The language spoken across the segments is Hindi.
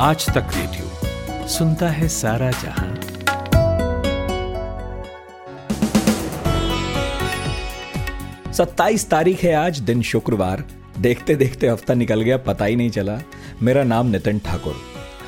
आज तक रेडियो सुनता है सारा जहाँ। सत्ताईस तारीख है आज, दिन शुक्रवार। देखते देखते हफ़्ता निकल गया, पता ही नहीं चला। मेरा नाम नितिन ठाकुर।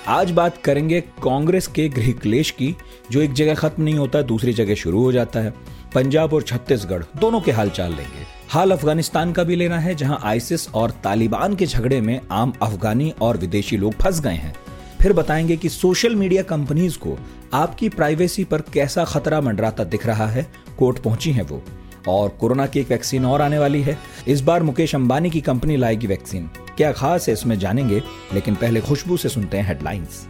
आज बात करेंगे कांग्रेस के गृह क्लेश की, जो एक जगह खत्म नहीं होता, दूसरी जगह शुरू हो जाता है। पंजाब और छत्तीसगढ़, दोनों के हाल चाल लेंगे। हाल अफ़गानिस्तान का भी लेना है, जहाँ आईसिस और तालिबान के झगड़े में आम अफगानी और विदेशी लोग फंस गए हैं। फिर बताएँगे कि सोशल मीडिया कंपनीज़ को आपकी प्राइवेसी पर कैसा खतरा मंडराता दिख रहा है, कोर्ट पहुँची है वो। और कोरोना की एक वैक्सीन और आने वाली है। इस बार मुकेश अंबानी की कंपनी लाएगी वैक्सीन। क्या खास है, इसमें जानेंगे, लेकिन पहले खुशबू से सुनते हैं हेडलाइंस।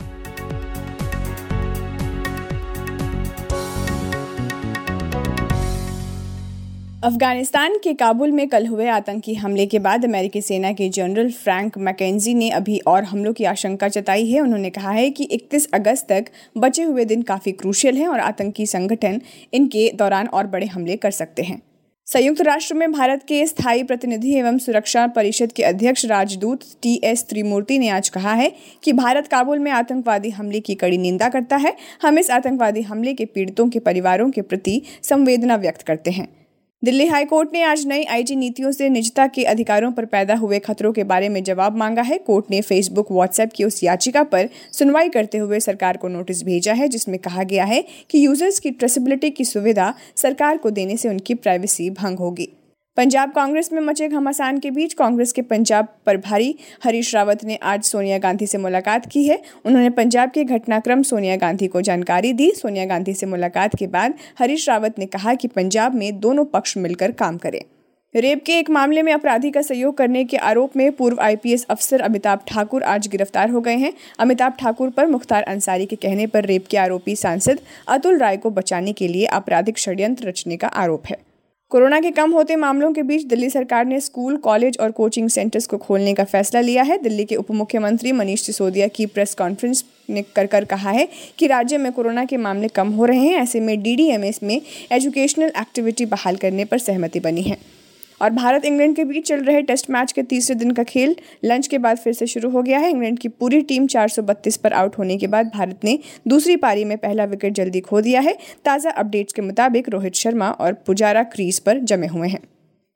अफ़गानिस्तान के काबुल में कल हुए आतंकी हमले के बाद अमेरिकी सेना के जनरल फ्रैंक मैकेंजी ने अभी और हमलों की आशंका जताई है। उन्होंने कहा है कि 31 अगस्त तक बचे हुए दिन काफ़ी क्रूशियल हैं और आतंकी संगठन इनके दौरान और बड़े हमले कर सकते हैं। संयुक्त राष्ट्र में भारत के स्थायी प्रतिनिधि एवं सुरक्षा परिषद के अध्यक्ष राजदूत टी एस त्रिमूर्ति ने आज कहा है कि भारत काबुल में आतंकवादी हमले की कड़ी निंदा करता है। हम इस आतंकवादी हमले के पीड़ितों के परिवारों के प्रति संवेदना व्यक्त करते हैं। दिल्ली हाईकोर्ट ने आज नई आईटी नीतियों से निजता के अधिकारों पर पैदा हुए खतरों के बारे में जवाब मांगा है। कोर्ट ने फेसबुक, व्हाट्सएप की उस याचिका पर सुनवाई करते हुए सरकार को नोटिस भेजा है, जिसमें कहा गया है कि यूज़र्स की ट्रेसिबिलिटी की सुविधा सरकार को देने से उनकी प्राइवेसी भंग होगी। पंजाब कांग्रेस में मचे घमासान के बीच कांग्रेस के पंजाब प्रभारी हरीश रावत ने आज सोनिया गांधी से मुलाकात की है। उन्होंने पंजाब के घटनाक्रम सोनिया गांधी को जानकारी दी। सोनिया गांधी से मुलाकात के बाद हरीश रावत ने कहा कि पंजाब में दोनों पक्ष मिलकर काम करें। रेप के एक मामले में अपराधी का सहयोग करने के आरोप में पूर्व आईपीएस अफसर अमिताभ ठाकुर आज गिरफ़्तार हो गए हैं। अमिताभ ठाकुर पर मुख्तार अंसारी के कहने पर रेप के आरोपी सांसद अतुल राय को बचाने के लिए आपराधिक षड्यंत्र रचने का आरोप है। कोरोना के कम होते मामलों के बीच दिल्ली सरकार ने स्कूल, कॉलेज और कोचिंग सेंटर्स को खोलने का फैसला लिया है। दिल्ली के उप मुख्यमंत्री मनीष सिसोदिया की प्रेस कॉन्फ्रेंस ने कर कर कहा है कि राज्य में कोरोना के मामले कम हो रहे हैं, ऐसे में डीडीएमएस में एजुकेशनल एक्टिविटी बहाल करने पर सहमति बनी है। और भारत इंग्लैंड के बीच चल रहे टेस्ट मैच के तीसरे दिन का खेल लंच के बाद फिर से शुरू हो गया है। इंग्लैंड की पूरी टीम 432 पर आउट होने के बाद भारत ने दूसरी पारी में पहला विकेट जल्दी खो दिया है। ताज़ा अपडेट्स के मुताबिक रोहित शर्मा और पुजारा क्रीज पर जमे हुए हैं।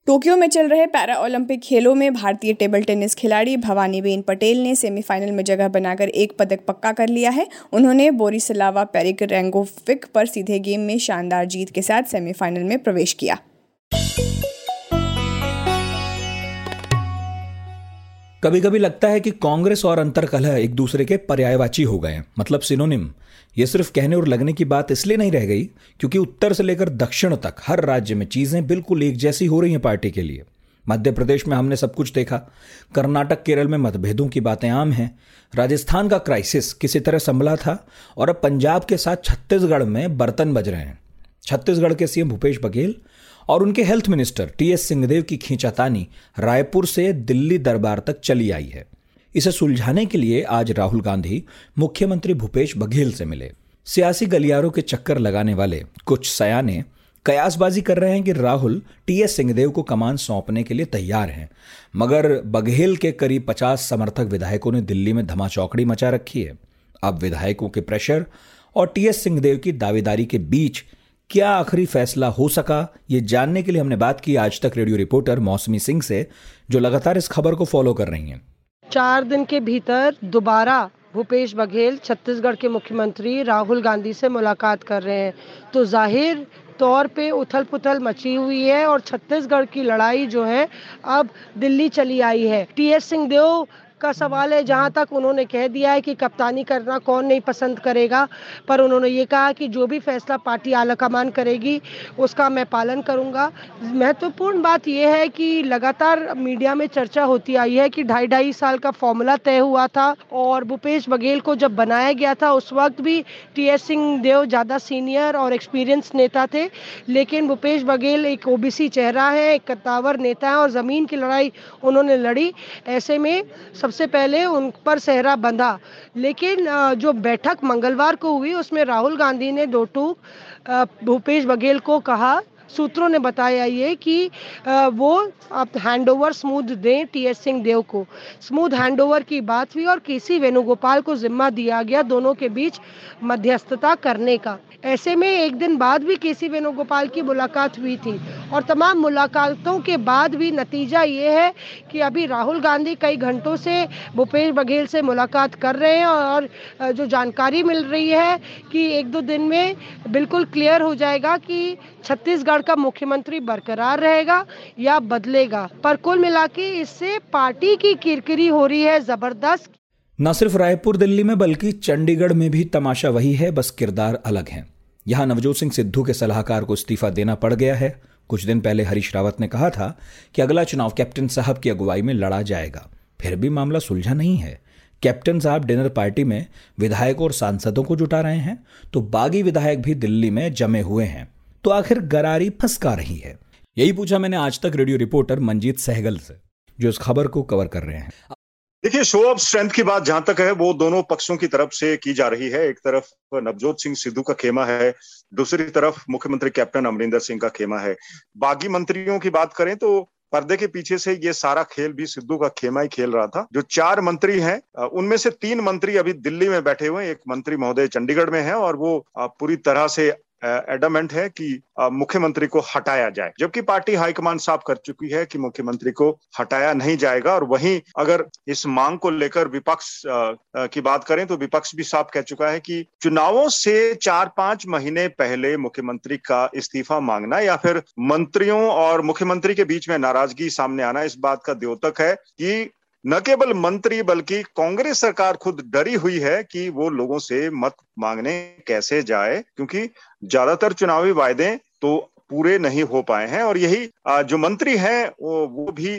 टोक्यो में चल रहे पैरा ओलंपिक खेलों में भारतीय टेबल टेनिस खिलाड़ी भवानी बेन पटेल ने सेमीफाइनल में जगह बनाकर एक पदक पक्का कर लिया है। उन्होंने बोरिसलावा पेरिक रेंगोविक पर सीधे गेम में शानदार जीत के साथ सेमीफाइनल में प्रवेश किया। कभी कभी लगता है कि कांग्रेस और अंतर कलह एक दूसरे के पर्यायवाची हो गए मतलब सिनोनिम ये सिर्फ़ कहने और लगने की बात इसलिए नहीं रह गई क्योंकि उत्तर से लेकर दक्षिण तक हर राज्य में चीज़ें बिल्कुल एक जैसी हो रही हैं पार्टी के लिए। मध्य प्रदेश में हमने सब कुछ देखा। कर्नाटक, केरल में मतभेदों की बातें आम हैं। राजस्थान का क्राइसिस किसी तरह संभला था और अब पंजाब के साथ छत्तीसगढ़ में बर्तन बज रहे हैं। छत्तीसगढ़ के सीएम भूपेश बघेल और उनके health minister T S Singhdeo की खींचातानी रायपुर से दिल्ली दरबार तक चली आई है। इसे सुलझाने के लिए आज राहुल गांधी मुख्यमंत्री भूपेश बघेल से मिले। सियासी गलियारों के चक्कर लगाने वाले कुछ सयाने कयासबाजी कर रहे हैं कि राहुल टी एस सिंहदेव को कमान सौंपने के लिए तैयार हैं, मगर बघेल के करीब पचास समर्थक विधायकों ने दिल्ली में धमाचौकड़ी मचा रखी है। अब विधायकों के प्रेशर और टी एस सिंहदेव की दावेदारी के बीच क्या आखिरी फैसला हो सका? ये जानने के लिए हमने बात की आज तक रेडियो रिपोर्टर मौसमी सिंह से, जो लगातार इस खबर को फॉलो कर रही हैं। चार दिन के भीतर दोबारा भूपेश बघेल छत्तीसगढ़ के मुख्यमंत्री राहुल गांधी से मुलाकात कर रहे हैं। तो ज़ाहिर तौर पे उथल पुथल मची हुई है और छत्तीसगढ़ की लड़ाई जो है, अब दिल्ली चली आई है। टी एस सिंहदेव का सवाल है, जहाँ तक उन्होंने कह दिया है कि कप्तानी करना कौन नहीं पसंद करेगा, पर उन्होंने ये कहा कि जो भी फैसला पार्टी आलाकमान करेगी, उसका मैं पालन करूँगा। महत्वपूर्ण बात यह है कि लगातार मीडिया में चर्चा होती आई है कि ढाई ढाई साल का फॉर्मूला तय हुआ था और भूपेश बघेल को जब बनाया गया था, उस वक्त भी टी एस सिंह देव ज़्यादा सीनियर और एक्सपीरियंस नेता थे, लेकिन भूपेश बघेल एक ओबीसी चेहरा है, एक कद्दावर नेता है और ज़मीन की लड़ाई उन्होंने लड़ी। ऐसे में सबसे पहले उन पर सेहरा बंधा। लेकिन जो बैठक मंगलवार को हुई, उसमें राहुल गांधी ने टूक भूपेश बघेल को कहा सूत्रों ने बताया ये कि वो आप हैंड ओवर स्मूथ दें टी एस सिंह देव को। स्मूथ हैंड ओवर की बात हुई और के सी वेणुगोपाल को जिम्मा दिया गया दोनों के बीच मध्यस्थता करने का। ऐसे में एक दिन बाद भी के सी वेणुगोपाल की मुलाकात हुई थी और तमाम मुलाकातों के बाद भी नतीजा ये है कि अभी राहुल गांधी कई घंटों से भूपेश बघेल से मुलाकात कर रहे हैं और जो जानकारी मिल रही है कि एक दो दिन में बिल्कुल क्लियर हो जाएगा कि छत्तीसगढ़ का मुख्यमंत्री बरकरार रहेगा या बदलेगा। पर कुल मिला इससे पार्टी की किरकिरी हो रही है, ज़बरदस्त। न सिर्फ़ रायपुर, दिल्ली में, बल्कि चंडीगढ़ में भी तमाशा वही है, बस किरदार अलग है। यहाँ नवजोत सिंह सिद्धू के सलाहकार को इस्तीफा देना पड़ गया है। कुछ दिन पहले हरीश रावत ने कहा था कि अगला चुनाव कैप्टन साहब की अगुवाई में लड़ा जाएगा। फिर भी मामला सुलझा नहीं है। कैप्टन साहब डिनर पार्टी में विधायकों और सांसदों को जुटा रहे हैं तो बागी विधायक भी दिल्ली में जमे हुए हैं। तो आखिर गरारी फंसका रही है। यही पूछा मैंने आज तक रेडियो रिपोर्टर मंजीत सहगल से, जो इस खबर को कवर कर रहे हैं। देखिए, शो ऑफ़ स्ट्रेंथ की बात जहाँ तक है, वो दोनों पक्षों की तरफ़ से की जा रही है। एक तरफ़ नवजोत सिंह सिद्धू का खेमा है, दूसरी तरफ़ मुख्यमंत्री कैप्टन अमरिंदर सिंह का खेमा है। बागी मंत्रियों की बात करें तो पर्दे के पीछे से ये सारा खेल भी सिद्धू का खेमा ही खेल रहा था। जो चार मंत्री हैं, उनमें से तीन मंत्री अभी दिल्ली में बैठे हुए हैं। एक मंत्री महोदय चंडीगढ़ में है और वो पूरी तरह से एडमेंट है कि मुख्यमंत्री को हटाया जाए। जबकि पार्टी हाईकमान साफ़ कर चुकी है कि मुख्यमंत्री को हटाया नहीं जाएगा और वहीं अगर इस मांग को लेकर विपक्ष की बात करें तो विपक्ष भी साफ़ कह चुका है कि चुनावों से चार पाँच महीने पहले मुख्यमंत्री का इस्तीफा मांगना या फिर मंत्रियों और मुख्यमंत्री के बीच में नाराज़गी सामने आना, इस बात का द्योतक है कि न केवल मंत्री बल्कि कांग्रेस सरकार खुद डरी हुई है कि वो लोगों से मत मांगने कैसे जाए, क्योंकि ज़्यादातर चुनावी वायदे तो पूरे नहीं हो पाए हैं। और यही जो मंत्री हैं, वो भी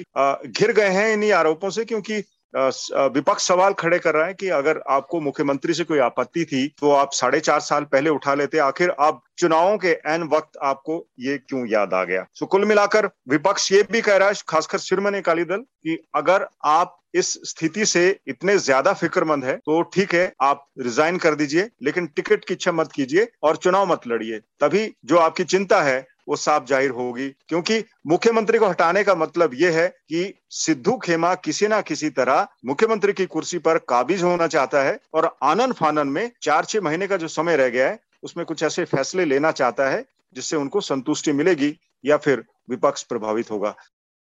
घिर गए हैं इन्हीं आरोपों से, क्योंकि विपक्ष सवाल खड़े कर रहा है कि अगर आपको मुख्यमंत्री से कोई आपत्ति थी तो आप साढ़े चार साल पहले उठा लेते, आखिर अब चुनावों के एन वक्त आपको ये क्यों याद आ गया? सो कुल मिलाकर विपक्ष ये भी कह रहा है, खासकर शिरोमणि अकाली दल, कि अगर आप इस स्थिति से इतने ज़्यादा फिक्रमंद है तो ठीक है, आप रिजाइन कर दीजिए, लेकिन टिकट की इच्छा मत कीजिए और चुनाव मत लड़िए। तभी जो आपकी चिंता है वो साफ़ ज़ाहिर होगी। क्योंकि मुख्यमंत्री को हटाने का मतलब ये है कि सिद्धू खेमा किसी ना किसी तरह मुख्यमंत्री की कुर्सी पर काबिज होना चाहता है और आनंद फानन में चार छह महीने का जो समय रह गया है, उसमें कुछ ऐसे फैसले लेना चाहता है जिससे उनको संतुष्टि मिलेगी या फिर विपक्ष प्रभावित होगा।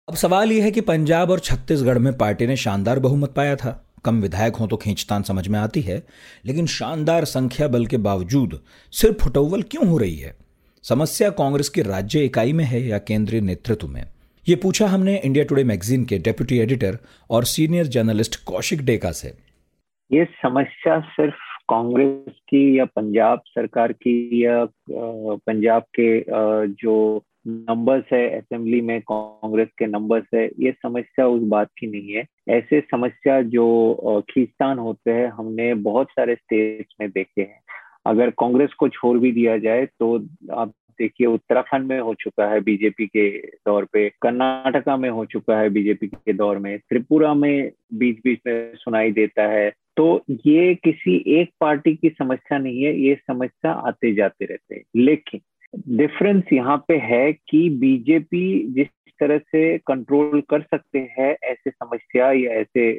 अब सवाल यह है कि पंजाब और छत्तीसगढ़ में पार्टी ने शानदार बहुमत पाया था। कम विधायक हों तो खींचतान समझ में आती है, लेकिन शानदार संख्या बल के बावजूद सिर्फ़ फुटौवल क्यों हो रही है? समस्या कांग्रेस की राज्य इकाई में है या केंद्रीय नेतृत्व में? ये पूछा हमने इंडिया टुडे मैगजीन के डेप्यूटी एडिटर और सीनियर जर्नलिस्ट कौशिक डेका से। ये समस्या सिर्फ़ कांग्रेस की या पंजाब सरकार की या पंजाब के जो नंबर्स है असेंबली में कांग्रेस के नंबर्स है, ये समस्या उस बात की नहीं है। ऐसे समस्या जो खींचतान होते हैं, हमने बहुत सारे स्टेट्स में देखे हैं। अगर कांग्रेस को छोड़ भी दिया जाए तो आप देखिए, उत्तराखंड में हो चुका है बीजेपी के दौर पे, कर्नाटका में हो चुका है बीजेपी के दौर में, त्रिपुरा में बीच बीच में सुनाई देता है। तो ये किसी एक पार्टी की समस्या नहीं है, ये समस्या आते जाते रहते हैं। लेकिन डिफरेंस यहाँ पे है कि बीजेपी जिस तरह से कंट्रोल कर सकते हैं, ऐसे समस्या या ऐसे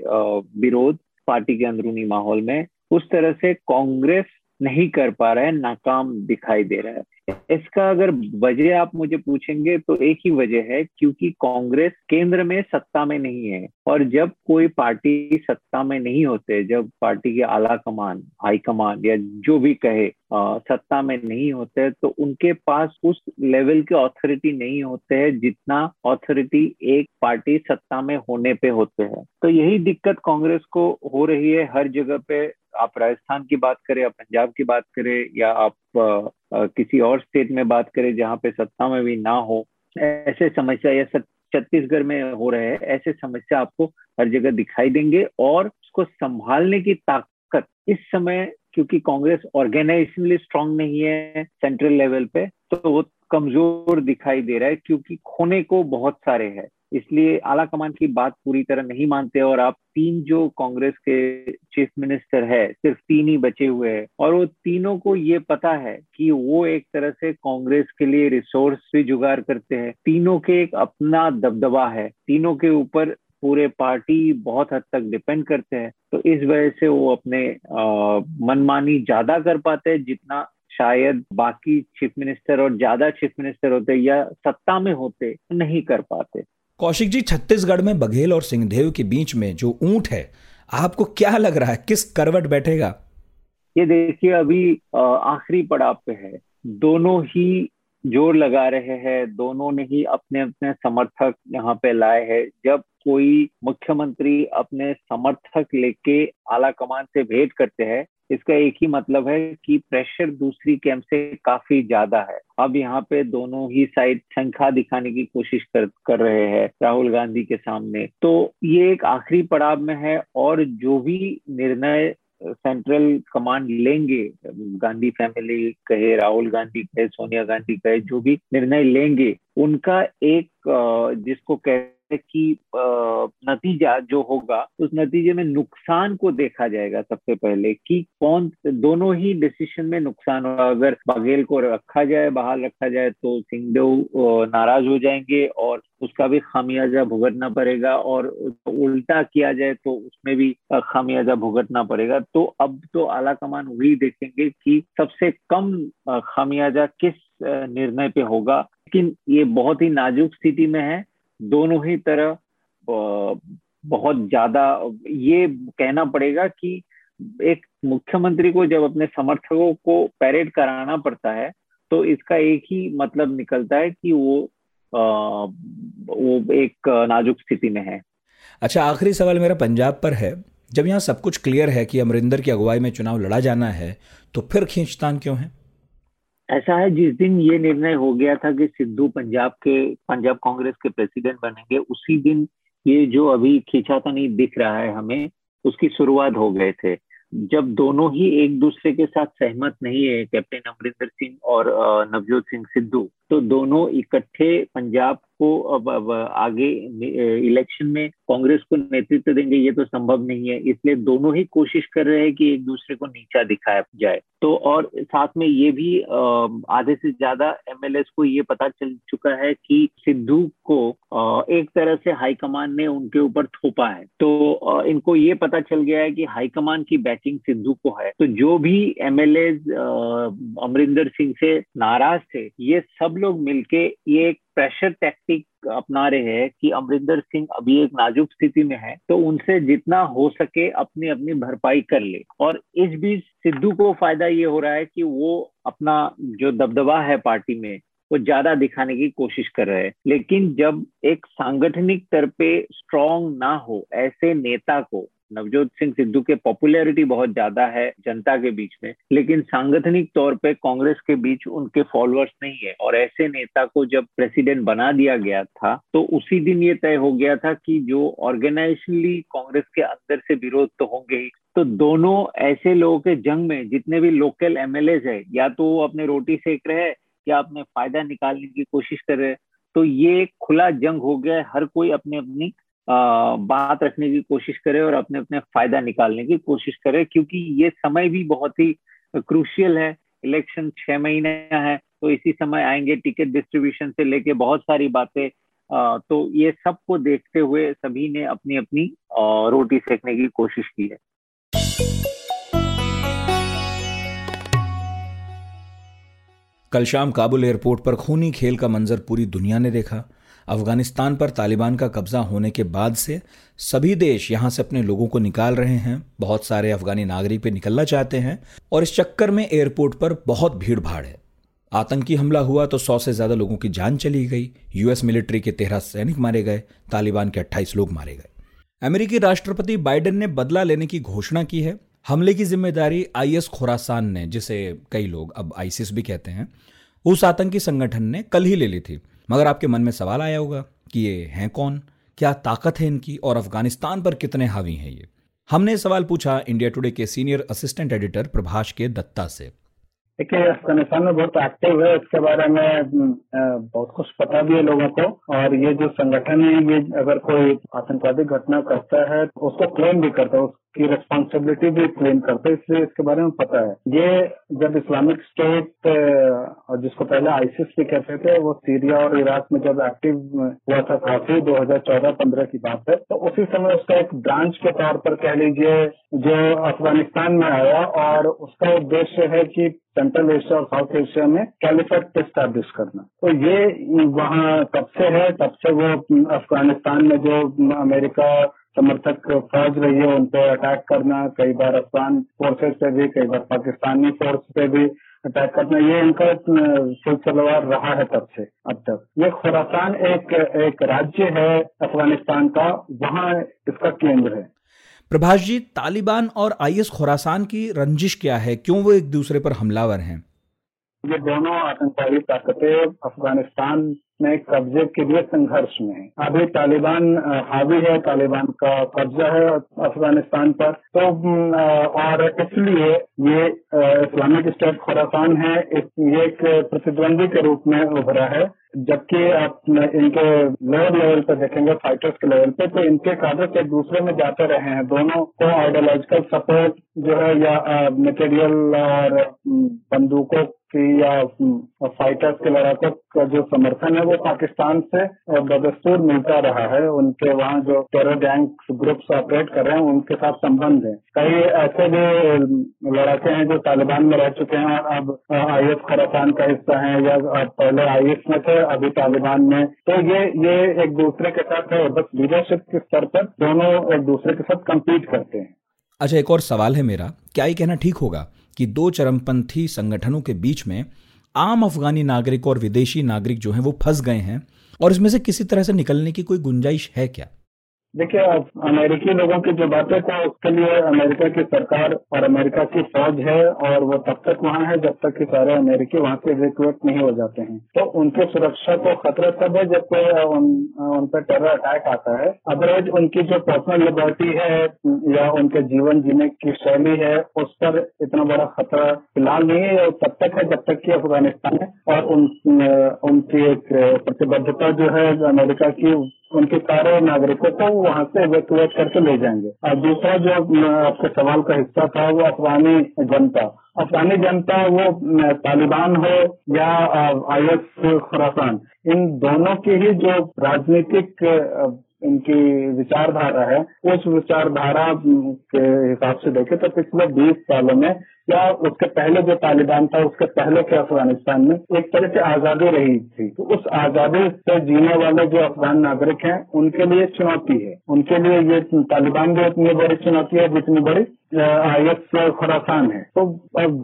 विरोध पार्टी के अंदरूनी माहौल में, उस तरह से कांग्रेस नहीं कर पा रहा है नाकाम दिखाई दे रहा है। इसका अगर वजह आप मुझे पूछेंगे तो एक ही वजह है क्योंकि कांग्रेस केंद्र में सत्ता में नहीं है और जब कोई पार्टी सत्ता में नहीं होते जब पार्टी के आला कमान हाई कमान या जो भी कहे आ, सत्ता में नहीं होते तो उनके पास उस लेवल के ऑथोरिटी नहीं होते हैं जितना ऑथोरिटी एक पार्टी सत्ता में होने पे होते हैं। तो यही दिक्कत कांग्रेस को हो रही है हर जगह पे आप राजस्थान की बात करें या पंजाब की बात करें या आप आ, किसी और स्टेट में बात करें जहाँ पे सत्ता में भी ना हो ऐसे समस्या या छत्तीसगढ़ में हो रहे हैं ऐसे समस्या आपको हर जगह दिखाई देंगे और उसको संभालने की ताकत इस समय क्योंकि कांग्रेस ऑर्गेनाइजेशनली स्ट्रांग नहीं है सेंट्रल लेवल पे तो वो कमज़ोर दिखाई दे रहा है क्योंकि खोने को बहुत सारे हैं। इसलिए आला कमान की बात पूरी तरह नहीं मानते और आप तीन जो कांग्रेस के चीफ मिनिस्टर है, सिर्फ़ तीन ही बचे हुए हैं, और वो तीनों को ये पता है कि वो एक तरह से कांग्रेस के लिए रिसोर्स भी जुगाड़ करते हैं। तीनों के एक अपना दबदबा है, तीनों के ऊपर पूरे पार्टी बहुत हद तक डिपेंड करते हैं तो इस वजह से वो अपने मनमानी ज़्यादा कर पाते हैं, जितना शायद बाकी चीफ मिनिस्टर और ज़्यादा चीफ मिनिस्टर होते या सत्ता में होते, नहीं कर पाते। कौशिक जी, छत्तीसगढ़ में बघेल और सिंहदेव के बीच में जो ऊँट है, आपको क्या लग रहा है? किस करवट बैठेगा? ये देखिए, अभी आखिरी पड़ाव पे है। दोनों ही ज़ोर लगा रहे हैं, दोनों ने ही अपने अपने समर्थक यहाँ पे लाए हैं। जब कोई मुख्यमंत्री अपने समर्थक लेके आला कमान से भेंट करते हैं इसका एक ही मतलब है कि प्रेशर दूसरी कैंप से काफ़ी ज़्यादा है। अब यहाँ पे दोनों ही साइड शंखा दिखाने की कोशिश कर कर रहे हैं राहुल गांधी के सामने। तो ये एक आखिरी पड़ाव में है और जो भी निर्णय सेंट्रल कमांड लेंगे, गांधी फैमिली कहे, राहुल गांधी कहे, सोनिया गांधी कहे, जो भी निर्णय लेंगे, उनका एक जिसको कह कि नतीजा जो होगा उस नतीजे में नुकसान को देखा जाएगा सबसे पहले कि कौन, दोनों ही डिसीज़न में नुकसान होगा। अगर बघेल को रखा जाए, बहाल रखा जाए तो सिंहदेव नाराज़ हो जाएँगे और उसका भी खामियाजा भुगतना पड़ेगा और उल्टा किया जाए तो उसमें भी खामियाजा भुगतना पड़ेगा। तो अब तो आला कमान वही देखेंगे कि सबसे कम खामियाजा किस निर्णय पे होगा। लेकिन ये बहुत ही नाजुक स्थिति में है। दोनों ही तरह बहुत ज़्यादा, ये कहना पड़ेगा कि एक मुख्यमंत्री को जब अपने समर्थकों को पैरेड कराना पड़ता है तो इसका एक ही मतलब निकलता है कि वो वो एक नाजुक स्थिति में है। अच्छा आखिरी सवाल मेरा पंजाब पर है। जब यहाँ सब कुछ क्लियर है कि अमरिंदर की अगुवाई में चुनाव लड़ा जाना है तो फिर खींचतान क्यों है? ऐसा है, जिस दिन ये निर्णय हो गया था कि सिद्धू पंजाब के, पंजाब कांग्रेस के प्रेसिडेंट बनेंगे, उसी दिन ये जो अभी खींचाता नहीं दिख रहा है हमें, उसकी शुरुआत हो गए थे। जब दोनों ही एक दूसरे के साथ सहमत नहीं है, कैप्टन अमरिंदर सिंह और नवजोत सिंह सिद्धू तो दोनों इकट्ठे पंजाब को अब, अब आगे इलेक्शन में कांग्रेस को नेतृत्व देंगे ये तो संभव नहीं है। इसलिए दोनों ही कोशिश कर रहे हैं कि एक दूसरे को नीचा दिखाया जाए। तो और साथ में ये भी आधे से ज़्यादा एमएलए को ये पता चल चुका है कि सिद्धू को एक तरह से हाईकमान ने उनके ऊपर थोपा है। तो इनको ये पता चल गया है कि हाईकमान की बैचिंग सिद्धू को है। तो जो भी एमएलए अमरिंदर सिंह से नाराज़ थे ये सब लोग मिलके ये एक प्रेशर टैक्टिक अपना रहे हैं कि अमरिंदर सिंह अभी एक नाजुक स्थिति में है तो उनसे जितना हो सके अपनी अपनी भरपाई कर ले। और इस बीच सिद्धू को फ़ायदा ये हो रहा है कि वो अपना जो दबदबा है पार्टी में, वो ज़्यादा दिखाने की कोशिश कर रहे हैं। लेकिन जब एक सांगठनिक तर पे स्ट्रांग ना हो, ऐसे नेता को नवजोत सिंह सिद्धू के पॉपुलैरिटी बहुत ज़्यादा है जनता के बीच में, लेकिन सांगठनिक तौर पे कांग्रेस के बीच उनके फॉलोअर्स नहीं है। और ऐसे नेता को जब प्रेसिडेंट बना दिया गया था तो उसी दिन ये तय हो गया था कि जो ऑर्गेनाइजली कांग्रेस के अंदर से विरोध तो होंगे ही तो दोनों ऐसे लोगों के जंग में जितने भी लोकल एमएलए है, या तो वो अपने रोटी सेक रहे हैं, या अपने फ़ायदा निकालने की कोशिश कर रहे हैं तो ये खुला जंग हो गया है। हर कोई अपनी अपनी बात रखने की कोशिश करे और अपने अपने फ़ायदा निकालने की कोशिश करे, क्योंकि ये समय भी बहुत ही क्रूशियल है। इलेक्शन छह महीने है तो इसी समय आएँगे टिकट डिस्ट्रीब्यूशन से लेके बहुत सारी बातें। तो ये सबको देखते हुए सभी ने अपनी अपनी रोटी सेकने की कोशिश की है। कल शाम काबुल एयरपोर्ट पर खूनी खेल का मंजर पूरी दुनिया ने देखा। अफ़गानिस्तान पर तालिबान का कब्जा होने के बाद से सभी देश यहाँ से अपने लोगों को निकाल रहे हैं। बहुत सारे अफगानी नागरिक भी निकलना चाहते हैं और इस चक्कर में एयरपोर्ट पर बहुत भीड़ भाड़ है। आतंकी हमला हुआ तो सौ से ज़्यादा लोगों की जान चली गई। यूएस मिलिट्री के तेरह सैनिक मारे गए, तालिबान के अट्ठाईस लोग मारे गए। अमेरिकी राष्ट्रपति बाइडेन ने बदला लेने की घोषणा की है। हमले की ज़िम्मेदारी आईएस खुरासान ने, जिसे कई लोग अब आईसिस भी कहते हैं, उस आतंकी संगठन ने कल ही ले ली थी। मगर आपके मन में सवाल आया होगा कि ये हैं कौन? क्या ताकत है इनकी? और अफ़गानिस्तान पर कितने हावी हैं ये? हमने सवाल पूछा इंडिया टुडे के senior assistant editor Prabhash K Dutta से। देखिए, अफ़गानिस्तान में बहुत एक्टिव है। इसके बारे में बहुत कुछ पता भी है लोगों को। और ये जो संगठन है, ये अगर कोई आतंकवादी घटना करता है तो उसको क्लेम भी करता है। उसकी रिस्पॉन्सिबिलिटी भी क्लेम करते है, इसलिए इसके बारे में पता है। ये जब इस्लामिक स्टेट जिसको पहले आईसिस भी कहते थे, वो सीरिया और इराक में जब एक्टिव हुआ था, काफ़ी 2014-15 की बात है तो उसी समय उसका एक ब्रांच के तौर पर कह लीजिए, जो अफ़गानिस्तान में आया और उसका उद्देश्य है कि सेंट्रल एशिया और साउथ एशिया में कैलिफेट स्टैब्लिश करना। तो ये वहाँ तब से है? तब से वो अफ़गानिस्तान में जो अमेरिका समर्थक फौज रही है उन पर अटैक करना कई बार अफगान फोर्सेज पे भी कई बार पाकिस्तानी फोर्स पे भी अटैक करना ये इनका सिलसिलेवार रहा है तब से अब तक। ये खुरासान एक एक राज्य है अफ़गानिस्तान का वहाँ इसका केंद्र है। प्रभाष जी तालिबान और आईएस खुरासान की रंजिश क्या है? क्यों वो एक दूसरे पर हमलावर हैं? ये दोनों आतंकवादी ताकतें अफ़गानिस्तान में कब्जे के लिए संघर्ष में। है अभी तालिबान हावी है, तालिबान का कब्जा है अफ़गानिस्तान पर। तो और इसलिए ये इस्लामिक स्टेट खुरासान है ये एक प्रतिद्वंदी के रूप में उभरा है। जबकि आप इनके लोअर लेवल पे देखेंगे फाइटर्स के लेवल पे तो इनके कागज़ एक दूसरे में जाते रहे हैं। दोनों को आइडियोलॉजिकल सपोर्ट जो है या मटेरियल और बंदूकों की या फाइटर्स के लड़ाकों का जो समर्थन है वो पाकिस्तान से बदस्तूर मिलता रहा है। उनके वहाँ जो टेरर गैंग ग्रुप्स ऑपरेट कर रहे हैं, उनके साथ संबंध है। कई ऐसे भी लड़ाके हैं जो तालिबान में रह चुके हैं। और अब आईएस खरासान का हिस्सा है या पहले आई एस में थे, अभी तालिबान में। तो ये ये एक दूसरे के साथ है बस लीडरशिप के स्तर पर दोनों एक दूसरे के साथ कम्पीट करते हैं। अच्छा एक और सवाल है मेरा। क्या ये कहना ठीक होगा कि दो चरमपंथी संगठनों के बीच में आम अफगानी नागरिक और विदेशी नागरिक जो हैं वो फंस गए हैं, और इसमें से किसी तरह से निकलने की कोई गुंजाइश है क्या? देखिए अमेरिकी लोगों की जो बातें तो उसके लिए अमेरिका की सरकार और अमेरिका की फौज है और वो तब तक वहाँ है जब तक कि सारे अमेरिकी वहाँ से इवेक्यूएट नहीं हो जाते हैं। तो उनकी सुरक्षा को खतरा तब है जब उन, उन पर टेरर अटैक आता है। अदरवाइज़ उनकी जो पर्सनल लिबर्टी है या उनके जीवन जीने की शैली है उस पर इतना बड़ा खतरा फ़िलहाल नहीं है तब तक है जब तक कि अफ़गानिस्तान है और उन उनकी एक प्रतिबद्धता जो है अमेरिका की उनके सारे नागरिकों को वहाँ से इवेक्यूएट करके ले जाएँगे। और दूसरा जो आपके सवाल का हिस्सा था, वो अफगानी जनता। अफगानी जनता, वो तालिबान हो या आईएस खुरासान, इन दोनों की ही जो राजनीतिक इनकी विचारधारा है, उस विचारधारा के हिसाब से देखें तो पिछले 20 सालों में या उसके पहले जो तालिबान था, उसके पहले के अफ़गानिस्तान में? एक तरह से आज़ादी रही थी। तो उस आज़ादी से जीने वाले जो अफगान नागरिक हैं, उनके लिए चुनौती है। उनके लिए ये तालिबान भी इतनी बड़ी चुनौती है, जितनी बड़ी आईएस खुरासान है। तो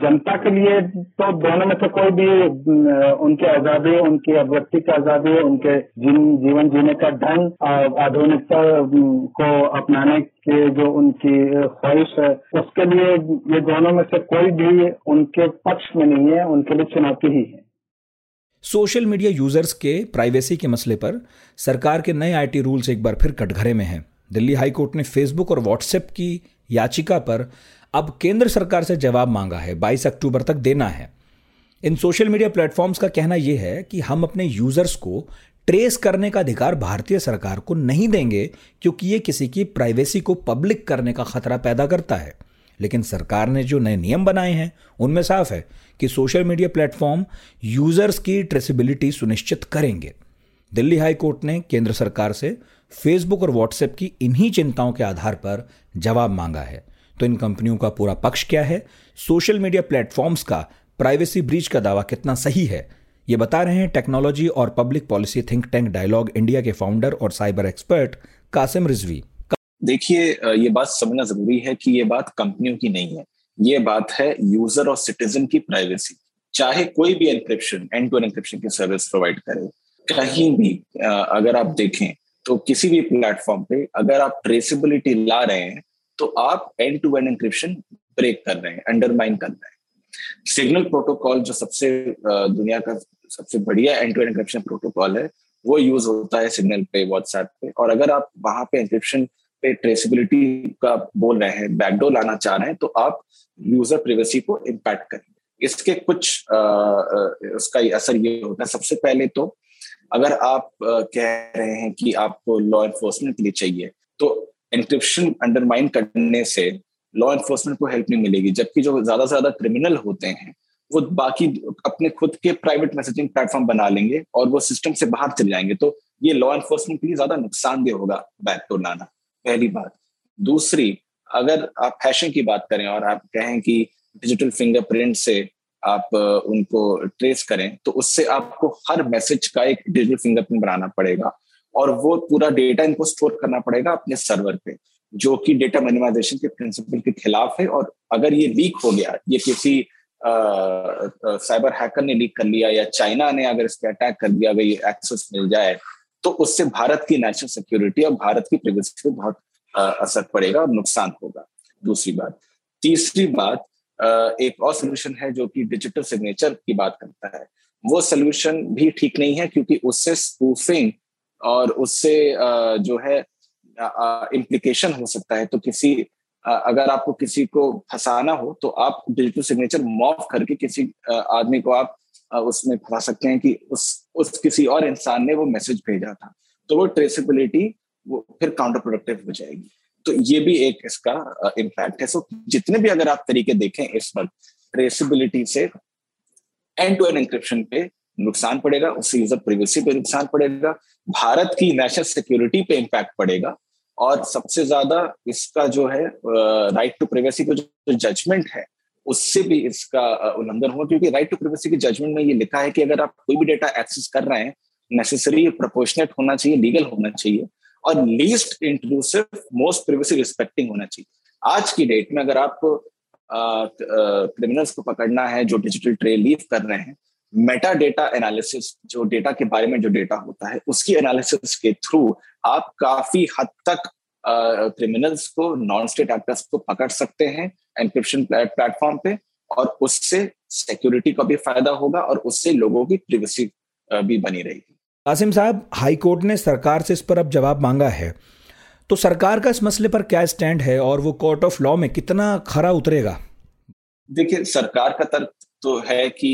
जनता के लिए तो दोनों में से कोई भी उनकी आज़ादी, उनकी अभिव्यक्ति की आज़ादी, उनके जीवन जीने का ढंग आधुनिकता को अपनाने के जो उनकी ख्वाहिश है, उसके लिए ये दोनों में से कोई भी उनके पक्ष में नहीं है, उनके लिए चुनौती ही है। सोशल मीडिया यूज़र्स के प्राइवेसी के मसले पर सरकार के नए आईटी रूल्स एक बार फिर कटघरे में हैं। दिल्ली हाईकोर्ट ने फेसबुक और व्हाट्सएप की याचिका पर अब केंद्र सरकार से जवाब मांगा है 22 अक्टूबर तक देना है। इन सोशल मीडिया प्लेटफॉर्म्स का कहना यह है कि हम अपने यूज़र्स को ट्रेस करने का अधिकार भारतीय सरकार को नहीं देंगे, क्योंकि ये किसी की प्राइवेसी को पब्लिक करने का खतरा पैदा करता है। लेकिन सरकार ने जो नए नियम बनाए हैं, उनमें साफ़ है कि सोशल मीडिया प्लेटफॉर्म यूज़र्स की ट्रेसिबिलिटी सुनिश्चित करेंगे। दिल्ली हाई कोर्ट ने केंद्र सरकार से फेसबुक और व्हाट्सएप की इन्हीं चिंताओं के आधार पर जवाब मांगा है। तो इन कंपनियों का पूरा पक्ष क्या है? सोशल मीडिया प्लेटफॉर्म्स का प्राइवेसी ब्रीच का दावा कितना सही है? ये बता रहे हैं टेक्नोलॉजी और public policy think tank dialogue India के फाउंडर और साइबर एक्सपर्ट कासिम रिजवी। देखिए ये बात समझना ज़रूरी है कि ये बात कंपनियों की नहीं है। ये बात है यूज़र और सिटीजन की प्राइवेसी। चाहे कोई भी एनक्रिप्शन एंड टू एनक्रिप्शन की सर्विस प्रोवाइड करे, कहीं भी अगर आप देखें तो किसी भी प्लेटफॉर्म पे अगर आप ट्रेसिबिलिटी ला रहे हैं तो आप end to end encryption break कर रहे हैं अंडरमाइन कर रहे हैं। सिग्नल प्रोटोकॉल जो सबसे दुनिया का सबसे बढ़िया एंड टू एनक्रिप्शन प्रोटोकॉल है। वो यूज़ होता है सिग्नल पे व्हाट्सएप पे। और अगर आप वहाँ पे एनक्रिप्शन पे ट्रेसिबिलिटी का बोल रहे हैं बैकडोर लाना चाह रहे हैं तो आप यूज़र प्रिवेसी को इम्पैक्ट करेंगे। इसके कुछ आ, उसका असर ये होता है सबसे पहले तो अगर आप कह रहे हैं कि आपको लॉ एनफोर्समेंट के लिए चाहिए तो इंक्रिप्शन अंडरमाइन करने से लॉ एनफोर्समेंट को हेल्प नहीं मिलेगी जबकि जो ज़्यादा से ज़्यादा क्रिमिनल होते हैं वो बाकी अपने खुद के प्राइवेट मैसेजिंग प्लेटफॉर्म बना लेंगे और वो सिस्टम से बाहर चले जाएँगे। तो ये लॉ एनफोर्समेंट के लिए ज़्यादा नुकसानदेह होगा बैकडोर लाना, पहली बात। दूसरी, अगर आप फ़ैशन की बात करें और आप कहें कि डिजिटल फिंगरप्रिंट से आप उनको ट्रेस करें तो उससे आपको हर मैसेज का एक डिजिटल फिंगरप्रिंट बनाना पड़ेगा और वो पूरा डेटा इनको स्टोर करना पड़ेगा अपने सर्वर पे, जो कि डेटा मिनिमाइजेशन के प्रिंसिपल के खिलाफ है। और अगर ये लीक हो गया, ये किसी साइबर हैकर ने लीक कर लिया या चाइना ने अगर इस पर अटैक कर दिया, अगर ये एक्सेस मिल जाए तो उससे भारत की नेशनल सिक्योरिटी और भारत की प्रिवेसी पे बहुत असर पड़ेगा और नुकसान होगा। दूसरी बात। तीसरी बात एक और सोल्यूशन है जो कि डिजिटल सिग्नेचर की बात करता है। वो सोल्यूशन भी ठीक नहीं है क्योंकि उससे स्पूफिंग और उससे जो है इम्प्लीकेशन हो सकता है। तो किसी अगर आपको किसी को फंसाना हो तो आप डिजिटल सिग्नेचर मॉफ करके किसी आदमी को आप उसमें फंसा सकते हैं कि उस उस किसी और इंसान ने वो मैसेज भेजा था। तो वो ट्रेसेबिलिटी वो फिर काउंटर प्रोडक्टिव हो जाएगी। तो ये भी एक इसका इम्पैक्ट है। सो जितने भी अगर आप तरीके देखें इस वक्त ट्रेसेबिलिटी से एंड टू एंड इंक्रिप्शन पे नुकसान पड़ेगा, उससे यूज़र प्रिवेसी पे नुकसान पड़ेगा, भारत की नेशनल सिक्योरिटी पे इम्पैक्ट पड़ेगा। और सबसे ज़्यादा इसका जो है राइट टू प्रिवेसी का जो जजमेंट है, उससे भी इसका उल्लंघन हुआ। क्योंकि राइट टू प्रिवेसी के जजमेंट में ये लिखा है कि अगर आप कोई भी डेटा एक्सेस कर रहे हैं नेसेसरी प्रोपोर्शनेट होना चाहिए लीगल होना चाहिए और least inclusive most privacy respecting होना चाहिए। आज की डेट में अगर आपको क्रिमिनल्स को पकड़ना है, जो डिजिटल ट्रेल लीव कर रहे हैं मेटा डेटा एनालिसिस जो डेटा के बारे में जो डेटा होता है उसकी एनालिसिस के थ्रू आप काफ़ी हद तक क्रिमिनल्स को नॉन स्टेट एक्टर्स को पकड़ सकते हैं एनक्रिप्शन प्लेटफॉर्म पे और उससे सिक्योरिटी का भी फ़ायदा होगा और उससे लोगों की प्रिवेसी भी बनी रहेगी। कासिम साहब हाईकोर्ट ने सरकार से इस पर अब जवाब मांगा है। तो सरकार का इस मसले पर क्या स्टैंड है और वो कोर्ट ऑफ़ लॉ में कितना खरा उतरेगा? देखिए सरकार का तर्क तो है कि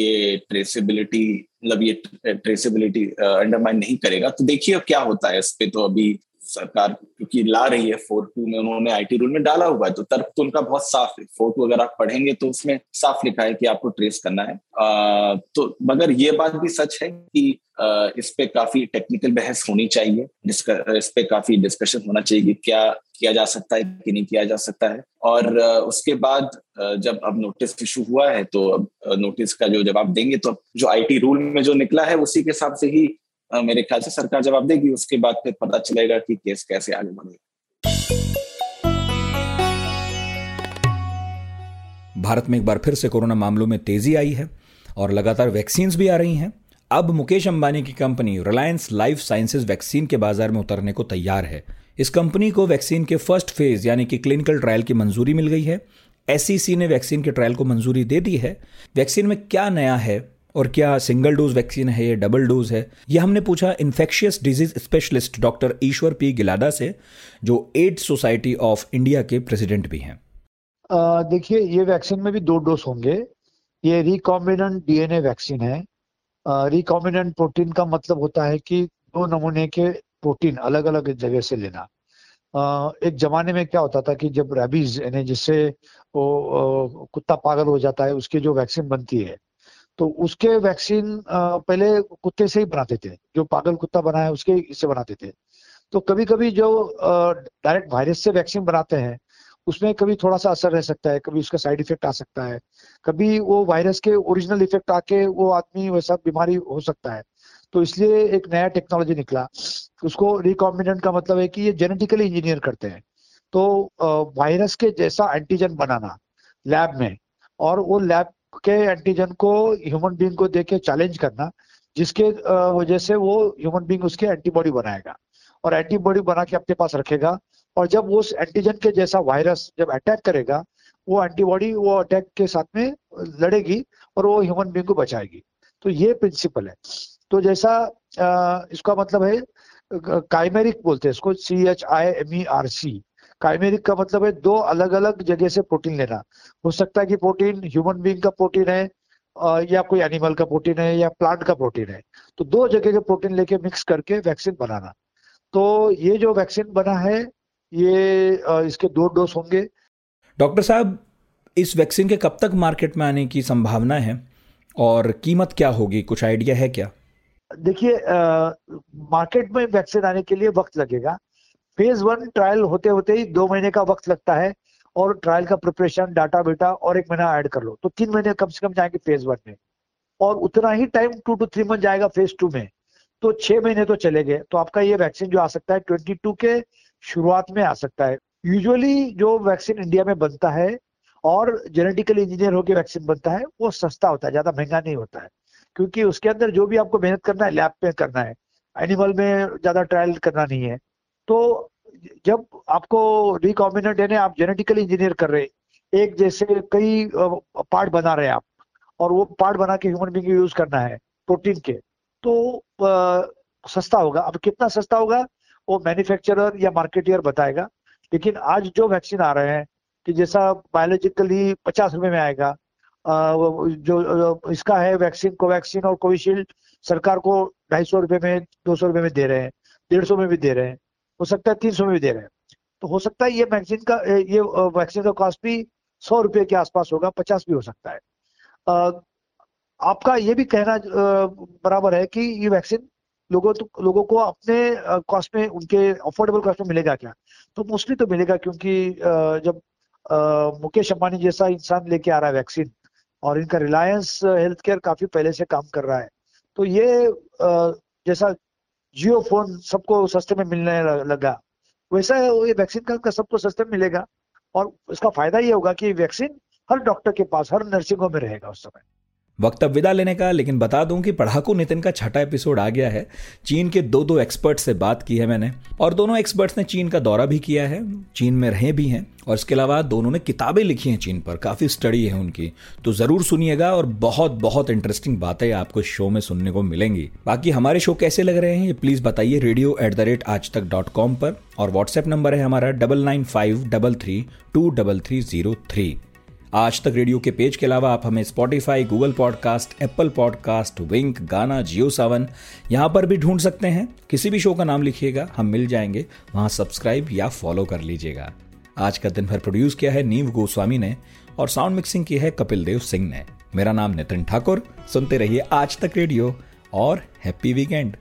ये ट्रेसेबिलिटी मतलब ये ट्रेसिबिलिटी अंडरमाइन नहीं करेगा। तो देखिए क्या होता है इस पे तो अभी सरकार क्योंकि ला रही है फोर टू में उन्होंने आईटी रूल में डाला हुआ है तो तर्क तो उनका बहुत साफ़ है। फोर टू अगर आप पढ़ेंगे तो उसमें साफ़ लिखा है कि आपको ट्रेस करना है। आ, तो मगर ये बात भी सच है कि आ, इस पे काफ़ी टेक्निकल बहस होनी चाहिए इस पे काफ़ी डिस्कशन होना चाहिए कि क्या किया जा सकता है कि नहीं किया जा सकता है। और उसके बाद जब अब नोटिस इशू हुआ है तो अब नोटिस का जो जवाब देंगे तो जो आईटी रूल में जो निकला है उसी के हिसाब से ही मेरे ख्याल से सरकार जवाब देगी, उसके बाद फिर पता चलेगा कि केस कैसे आगे बढ़ेगा। भारत में एक बार फिर से कोरोना मामलों में तेज़ी आई है और लगातार वैक्सीन भी आ रही हैं। अब मुकेश अंबानी की company Reliance life sciences vaccine के बाज़ार में उतरने को तैयार है। इस कंपनी को वैक्सीन के फ़र्स्ट फ़ेज़, यानी कि क्लिनिकल ट्रायल की मंजूरी मिल गई है। एस e ने वैक्सीन के ट्रायल को मंजूरी दे दी है। वैक्सीन में क्या नया है और क्या सिंगल डोज वैक्सीन है, या डबल डोज है? यह हमने पूछा infectious disease specialist doctor Ishwar P Gilada से, जो एड्स सोसाइटी ऑफ़ इंडिया के प्रेसिडेंट भी हैं। देखिए, ये वैक्सीन में भी दो डोज होंगे। ये रिकॉम्बिनेंट डीएनए वैक्सीन है। रिकॉम्बिनेंट प्रोटीन का मतलब होता है कि दो नमूने के प्रोटीन अलग अलग जगह से लेना। एक जमाने में क्या होता था कि जब रेबीज यानी जिससे वो कुत्ता पागल हो जाता है, उसकी जो वैक्सीन बनती है तो उसके वैक्सीन पहले कुत्ते से ही बनाते थे, जो पागल कुत्ता बना है उसके इससे बनाते थे। तो कभी कभी जो डायरेक्ट वायरस से वैक्सीन बनाते हैं, उसमें कभी थोड़ा सा असर रह सकता है, कभी उसका साइड इफ़ेक्ट आ सकता है, कभी वो वायरस के ओरिजिनल इफ़ेक्ट आके वो आदमी वैसा बीमारी हो सकता है। तो इसलिए एक नया टेक्नोलॉजी निकला। उसको रिकॉम्बिनेंट का मतलब है कि ये जेनेटिकली इंजीनियर करते हैं। तो वायरस के जैसा एंटीजन बनाना लैब में, और वो लैब के एंटीजन को ह्यूमन बींग को देके चैलेंज करना, जिसके वजह से वो ह्यूमन बींग उसके एंटीबॉडी बनाएगा। और एंटीबॉडी बना के अपने पास रखेगा, और जब वो एंटीजन के जैसा वायरस जब अटैक करेगा, वो एंटीबॉडी वो अटैक के साथ में लड़ेगी, और वो ह्यूमन बींग को बचाएगी। तो ये प्रिंसिपल है। तो जैसा इसका मतलब है काइमेरिक बोलते हैं इसको C H I M E R C chimeric का मतलब है दो अलग अलग जगह से प्रोटीन लेना। हो सकता है कि प्रोटीन ह्यूमन बींग का प्रोटीन है या कोई एनिमल का प्रोटीन है या प्लांट का प्रोटीन है। तो दो जगह के प्रोटीन लेके मिक्स करके वैक्सीन बनाना। तो ये जो वैक्सीन बना है ये इसके दो डोज होंगे। डॉक्टर साहब इस वैक्सीन के कब तक मार्केट में आने की संभावना है? और कीमत क्या होगी? कुछ आइडिया है क्या? देखिए मार्केट में वैक्सीन आने के लिए वक्त लगेगा। फ़ेज़ वन ट्रायल होते होते ही दो महीने का वक्त लगता है और ट्रायल का प्रिपरेशन डाटा बेटा और एक महीना ऐड कर लो। तो तीन महीने कम से कम जाएँगे फ़ेज़ वन में। और उतना ही time two to three month जाएगा फ़ेज़ टू में। तो छह महीने तो चले गए। तो आपका ये वैक्सीन जो आ सकता है ट्वेंटी टू के शुरुआत में आ सकता है। यूजुअली जो वैक्सीन इंडिया में बनता है और जेनेटिकली इंजीनियर होकर वैक्सीन बनता है, वो सस्ता होता है, ज़्यादा महँगा नहीं होता है। क्योंकि उसके अंदर जो भी आपको मेहनत करना है लैब पे करना है। एनिमल में ज़्यादा ट्रायल करना नहीं है। तो जब आपको रिकॉम्बिनेंट यानी आप जेनेटिकली इंजीनियर कर रहे एक जैसे कई पार्ट बना रहे आप और वो पार्ट बना के ह्यूमन बींग यूज़ करना है प्रोटीन के तो आ, सस्ता होगा। अब कितना सस्ता होगा वो मैन्युफैक्चरर या मार्केटियर बताएगा। लेकिन आज जो वैक्सीन आ रहे हैं कि जैसा बायोलॉजिकली पचास रुपए में आएगा आ, जो इसका है वैक्सीन कोवैक्सीन और कोविशील्ड सरकार को ढाई सौ रुपए में दो सौ रुपए में दे रहे हैं डेढ़ सौ में भी दे रहे हैं। हो सकता है तीन सौ में भी दे रहे हैं। तो हो सकता है ये वैक्सीन का, ये वैक्सीन का कॉस्ट भी सौ रुपए के आसपास होगा, पचास भी हो सकता है। आपका ये भी कहना बराबर है कि ये वैक्सीन लोगों तो लोगों को अपने कॉस्ट में, उनके अफोर्डेबल कॉस्ट में मिलेगा क्या? तो मोस्टली तो मिलेगा क्योंकि जब मुकेश अंबानी जैसा इंसान लेके आ रहा है वैक्सीन और इनका रिलायंस हेल्थ केयर काफ़ी पहले से काम कर रहा है। तो ये जैसा जियो फ़ोन सबको सस्ते में मिलने लगा वैसा है, ये वैक्सीन का सबको सस्ते में मिलेगा। और इसका फ़ायदा ये होगा कि वैक्सीन हर डॉक्टर के पास, हर नर्सिंग होम में रहेगा उस समय। वक्त अब विदा लेने का, लेकिन बता दूँ कि पढ़ाकू नितिन का छठा एपिसोड आ गया है। चीन के दो दो एक्सपर्ट से बात की है मैंने, और दोनों एक्सपर्ट्स ने चीन का दौरा भी किया है, चीन में रहे भी हैं, और इसके अलावा दोनों ने किताबें लिखी हैं चीन पर, काफ़ी स्टडी है उनकी। तो ज़रूर सुनिएगा, और बहुत बहुत इंटरेस्टिंग बातें आपको इस शो में सुनने को मिलेंगी। बाकी हमारे शो कैसे लग रहे हैं, ये प्लीज़ बताइए रेडियो एट द रेट आज तक डॉट कॉम पर, और व्हाट्सएप नंबर है हमारा double nine five double three two double three zero three Aaj Tak radio के पेज के अलावा आप हमें Spotify Google podcast Apple podcast Wynk Gaana Jio Saavn यहाँ पर भी ढूंढ सकते हैं। किसी भी शो का नाम लिखिएगा, हम मिल जाएँगे। वहाँ सब्सक्राइब या फॉलो कर लीजिएगा। आज का दिन भर प्रोड्यूस किया है नीव गोस्वामी ने और साउंड मिक्सिंग की है कपिल देव सिंह ने। मेरा नाम नितिन ठाकुर, सुनते रहिए आज तक रेडियो और हैप्पी वीकेंड